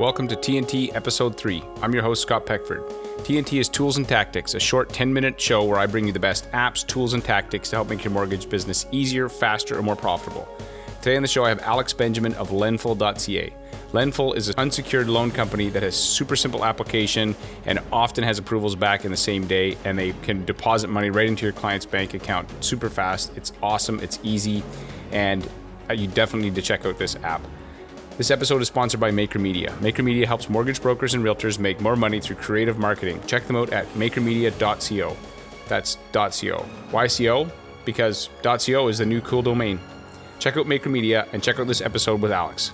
Welcome to TNT Episode 3. I'm your host, Scott Peckford. TNT is Tools and Tactics, a short 10 minute show where I bring you the best apps, tools, and tactics to help make your mortgage business easier, faster, and more profitable. Today on the show, I have Alex Benjamin of Lendful.ca. Lendful is an unsecured loan company that has super simple application and often has approvals back in the same day, and they can deposit money right into your client's bank account super fast. It's awesome, it's easy, and uh, you definitely need to check out this app. This episode is sponsored by Maker Media. Maker Media helps mortgage brokers and realtors make more money through creative marketing. Check them out at makermedia.co. That's .co. Why .co? Because .co is the new cool domain. Check out Maker Media and check out this episode with Alex.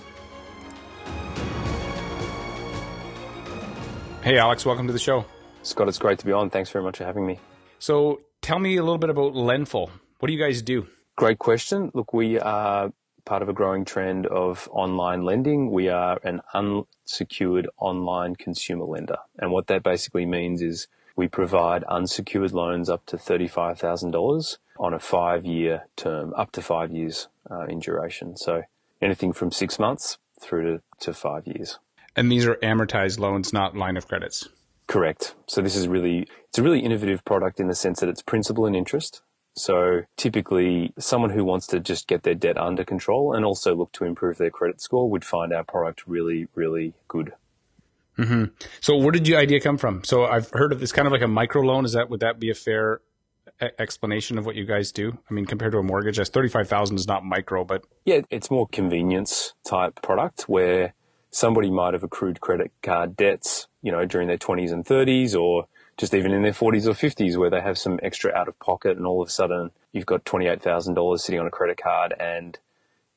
Hey Alex, welcome to the show. Scott, it's great to be on. Thanks very much for having me. So, tell me a little bit about Lendful. What do you guys do? Great question. Look, we are part of a growing trend of online lending. We are an unsecured online consumer lender. And what that basically means is we provide unsecured loans up to $35,000 on a five year term, up to five years uh, in duration. So anything from six months through to, to five years. And these are amortized loans, not line of credits. Correct. So this is really, it's a really innovative product in the sense that it's principal and interest. So typically someone who wants to just get their debt under control and also look to improve their credit score would find our product really, really good. Mm-hmm. So where did your idea come from? So I've heard of this kind of like a micro loan. Is that, would that be a fair explanation of what you guys do? I mean, compared to a mortgage, as 35,000 is not micro, but. Yeah, it's more convenience type product where somebody might have accrued credit card debts, you know, during their 20s and 30s or just even in their 40s or 50s where they have some extra out of pocket and all of a sudden you've got $28,000 sitting on a credit card and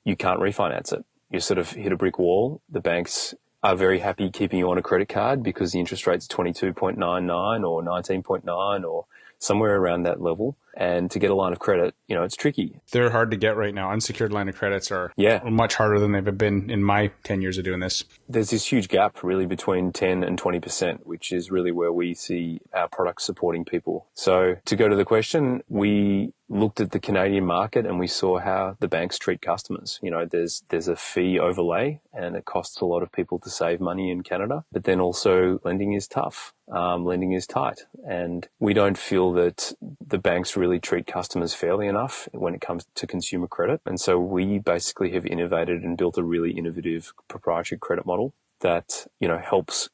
you can't refinance it. You sort of hit a brick wall. The banks are very happy keeping you on a credit card because the interest rate's 22.99 or 19.9 or somewhere around that level. And to get a line of credit, you know, it's tricky. They're hard to get right now. Unsecured line of credits are yeah. much harder than they've been in my 10 years of doing this. There's this huge gap really between 10 and 20%, which is really where we see our products supporting people. So to go to the question, we looked at the Canadian market and we saw how the banks treat customers. You know, there's there's a fee overlay and it costs a lot of people to save money in Canada. But then also lending is tough. Um, lending is tight, and we don't feel that the banks really treat customers fairly enough when it comes to consumer credit. And so we basically have innovated and built a really innovative proprietary credit model that you know helps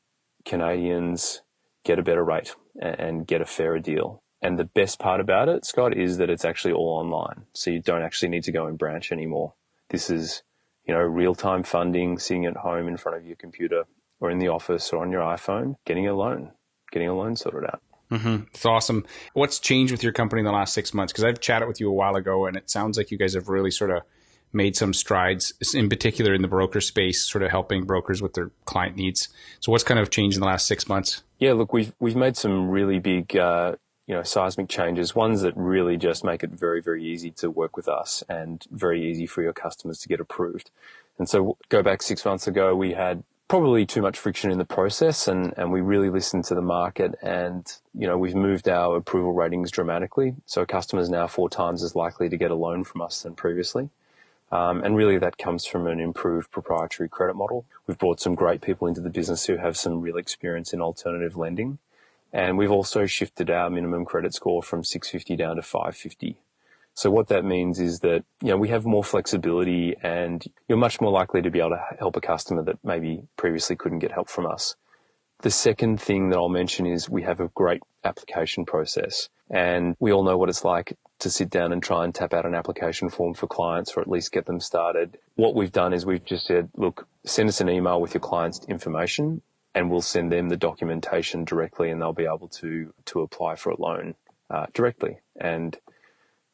Canadians get a better rate and get a fairer deal and the best part about it, Scott, is that it's actually all online. So you don't actually need to go in branch anymore. This is, you know, real time funding, sitting at home in front of your computer or in the office or on your iPhone, getting a loan, getting a loan sorted out. Mm-hmm. It's awesome. What's changed with your company in the last six months? Because I've chatted with you a while ago, and it sounds like you guys have really sort of made some strides, in particular in the broker space, sort of helping brokers with their client needs. So, what's kind of changed in the last six months? Yeah, look, we've we've made some really big uh, you know, seismic changes, ones that really just make it very, very easy to work with us and very easy for your customers to get approved. And so go back six months ago, we had probably too much friction in the process and, and we really listened to the market and, you know, we've moved our approval ratings dramatically. So customers now four times as likely to get a loan from us than previously. Um, and really that comes from an improved proprietary credit model. We've brought some great people into the business who have some real experience in alternative lending. And we've also shifted our minimum credit score from 650 down to 550. So what that means is that, you know, we have more flexibility and you're much more likely to be able to help a customer that maybe previously couldn't get help from us. The second thing that I'll mention is we have a great application process and we all know what it's like to sit down and try and tap out an application form for clients or at least get them started. What we've done is we've just said, look, send us an email with your client's information and we'll send them the documentation directly and they'll be able to, to apply for a loan uh, directly. And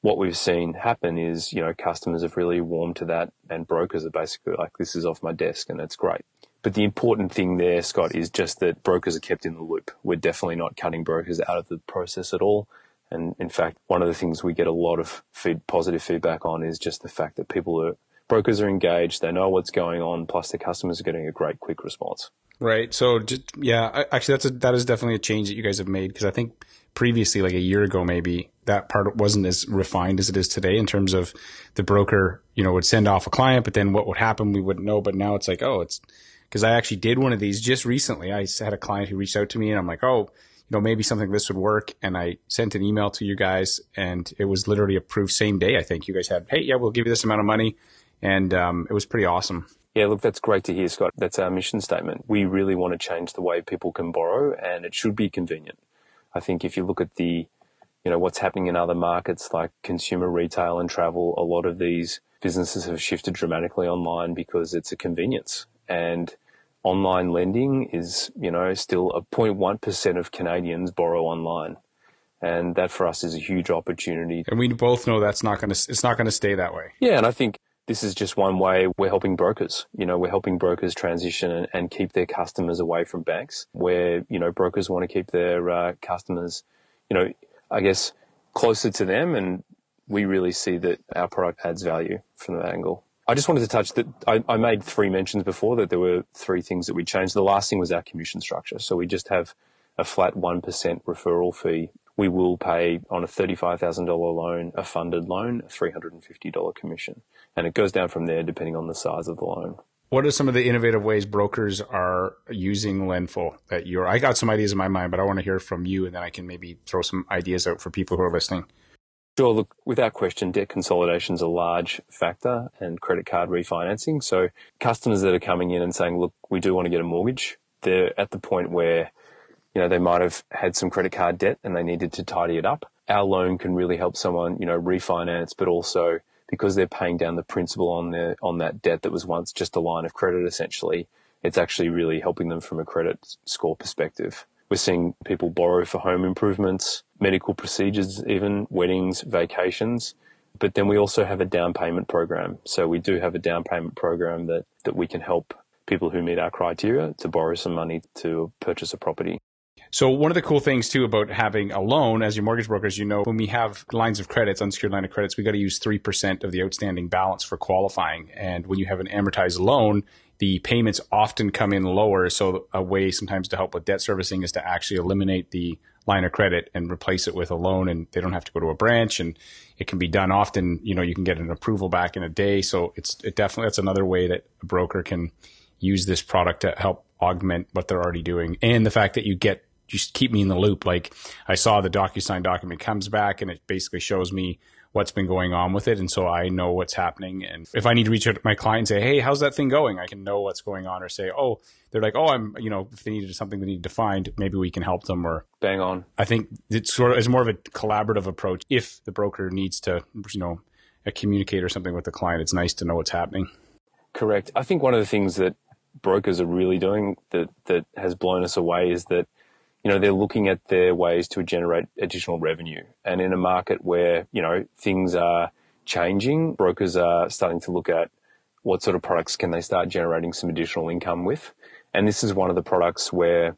what we've seen happen is, you know, customers have really warmed to that and brokers are basically like, this is off my desk and that's great. But the important thing there, Scott, is just that brokers are kept in the loop. We're definitely not cutting brokers out of the process at all. And in fact, one of the things we get a lot of feed, positive feedback on is just the fact that people are, brokers are engaged, they know what's going on, plus the customers are getting a great quick response. Right. So just, yeah, actually that's a, that is definitely a change that you guys have made because I think previously, like a year ago, maybe that part wasn't as refined as it is today in terms of the broker, you know, would send off a client, but then what would happen, we wouldn't know. But now it's like, oh, it's because I actually did one of these just recently. I had a client who reached out to me and I'm like, oh, you know, maybe something like this would work. And I sent an email to you guys and it was literally approved same day. I think you guys had, hey, yeah, we'll give you this amount of money. And um, it was pretty awesome. Yeah, look, that's great to hear, Scott. That's our mission statement. We really want to change the way people can borrow and it should be convenient. I think if you look at the, you know, what's happening in other markets like consumer retail and travel, a lot of these businesses have shifted dramatically online because it's a convenience. And online lending is, you know, still a 0.1% of Canadians borrow online. And that for us is a huge opportunity. And we both know that's not going to, it's not going to stay that way. Yeah. And I think this is just one way we're helping brokers. You know, we're helping brokers transition and, and keep their customers away from banks where, you know, brokers want to keep their uh, customers, you know, I guess closer to them. And we really see that our product adds value from that angle. I just wanted to touch that I, I, made three mentions before that there were three things that we changed. The last thing was our commission structure. So we just have a flat 1% referral fee. We will pay on a $35,000 loan, a funded loan, a $350 commission. And it goes down from there depending on the size of the loan. What are some of the innovative ways brokers are using Lendful that you're, I got some ideas in my mind, but I want to hear from you and then I can maybe throw some ideas out for people who are listening. Sure. Look, without question, debt consolidation is a large factor and credit card refinancing. So customers that are coming in and saying, look, we do want to get a mortgage, they're at the point where, you know, they might have had some credit card debt and they needed to tidy it up. Our loan can really help someone, you know, refinance, but also because they're paying down the principal on their, on that debt that was once just a line of credit essentially, it's actually really helping them from a credit score perspective. We're seeing people borrow for home improvements, medical procedures, even weddings, vacations. But then we also have a down payment program. So we do have a down payment program that, that we can help people who meet our criteria to borrow some money to purchase a property. So one of the cool things too about having a loan as your mortgage brokers, you know, when we have lines of credits, unsecured line of credits, we got to use 3% of the outstanding balance for qualifying. And when you have an amortized loan, the payments often come in lower. So a way sometimes to help with debt servicing is to actually eliminate the line of credit and replace it with a loan and they don't have to go to a branch and it can be done often. You know, you can get an approval back in a day. So it's it definitely, that's another way that a broker can use this product to help augment what they're already doing. And the fact that you get, just keep me in the loop. Like I saw the DocuSign document comes back and it basically shows me what's been going on with it. And so I know what's happening. And if I need to reach out to my client and say, Hey, how's that thing going? I can know what's going on or say, Oh, they're like, Oh, I'm, you know, if they needed something they need to find, maybe we can help them or bang on. I think it's sort of, it's more of a collaborative approach. If the broker needs to, you know, communicate or something with the client, it's nice to know what's happening. Correct. I think one of the things that brokers are really doing that, that has blown us away is that you know, they're looking at their ways to generate additional revenue. And in a market where, you know, things are changing, brokers are starting to look at what sort of products can they start generating some additional income with. And this is one of the products where,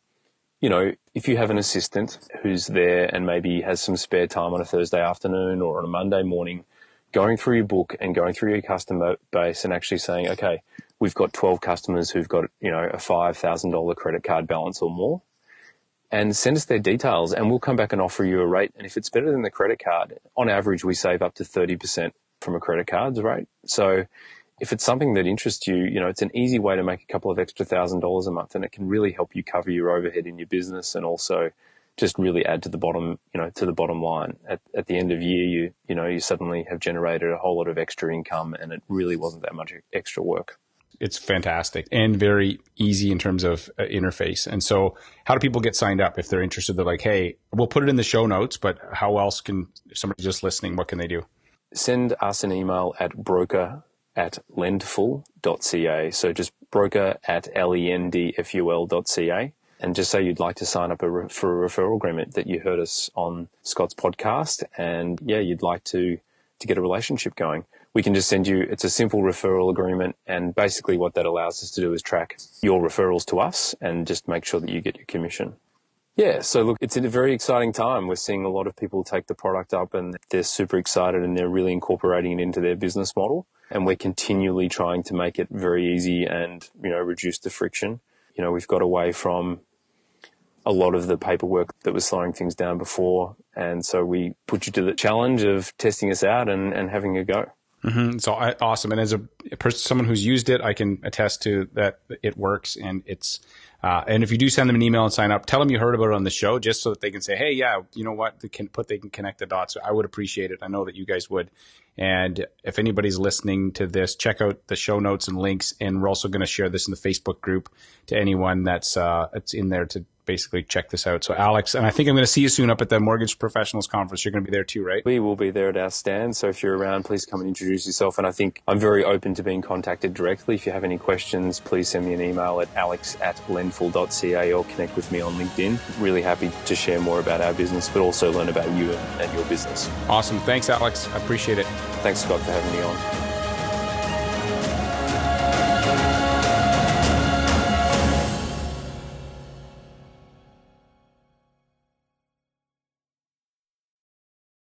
you know, if you have an assistant who's there and maybe has some spare time on a Thursday afternoon or on a Monday morning, going through your book and going through your customer base and actually saying, okay, we've got 12 customers who've got, you know, a $5,000 credit card balance or more and send us their details and we'll come back and offer you a rate. And if it's better than the credit card, on average, we save up to 30% from a credit card's rate. So if it's something that interests you, you know, it's an easy way to make a couple of extra thousand dollars a month and it can really help you cover your overhead in your business and also just really add to the bottom, you know, to the bottom line. At, at the end of year, you, you know, you suddenly have generated a whole lot of extra income and it really wasn't that much extra work it's fantastic and very easy in terms of uh, interface. And so, how do people get signed up if they're interested? They're like, hey, we'll put it in the show notes, but how else can somebody just listening? What can they do? Send us an email at broker at lendful.ca. So just broker at lendful.ca and just say you'd like to sign up a re- for a referral agreement that you heard us on Scott's podcast. And yeah, you'd like to, to get a relationship going we can just send you, it's a simple referral agreement. And basically what that allows us to do is track your referrals to us and just make sure that you get your commission. Yeah, so look, it's a very exciting time. We're seeing a lot of people take the product up and they're super excited and they're really incorporating it into their business model. And we're continually trying to make it very easy and, you know, reduce the friction. You know, we've got away from a lot of the paperwork that was slowing things down before. And so we put you to the challenge of testing us out and, and having a go. Mm-hmm. So awesome. And as a person, someone who's used it, I can attest to that it works and it's. Uh, and if you do send them an email and sign up, tell them you heard about it on the show, just so that they can say, "Hey, yeah, you know what? They can put they can connect the dots." I would appreciate it. I know that you guys would. And if anybody's listening to this, check out the show notes and links. And we're also going to share this in the Facebook group to anyone that's uh, that's in there to basically check this out. So Alex, and I think I'm going to see you soon up at the Mortgage Professionals Conference. You're going to be there too, right? We will be there at our stand. So if you're around, please come and introduce yourself. And I think I'm very open to being contacted directly. If you have any questions, please send me an email at alex at lendful.ca or connect with me on LinkedIn. Really happy to share more about our business, but also learn about you and, and your business. Awesome. Thanks, Alex. I appreciate it. Thanks, Scott, for having me on.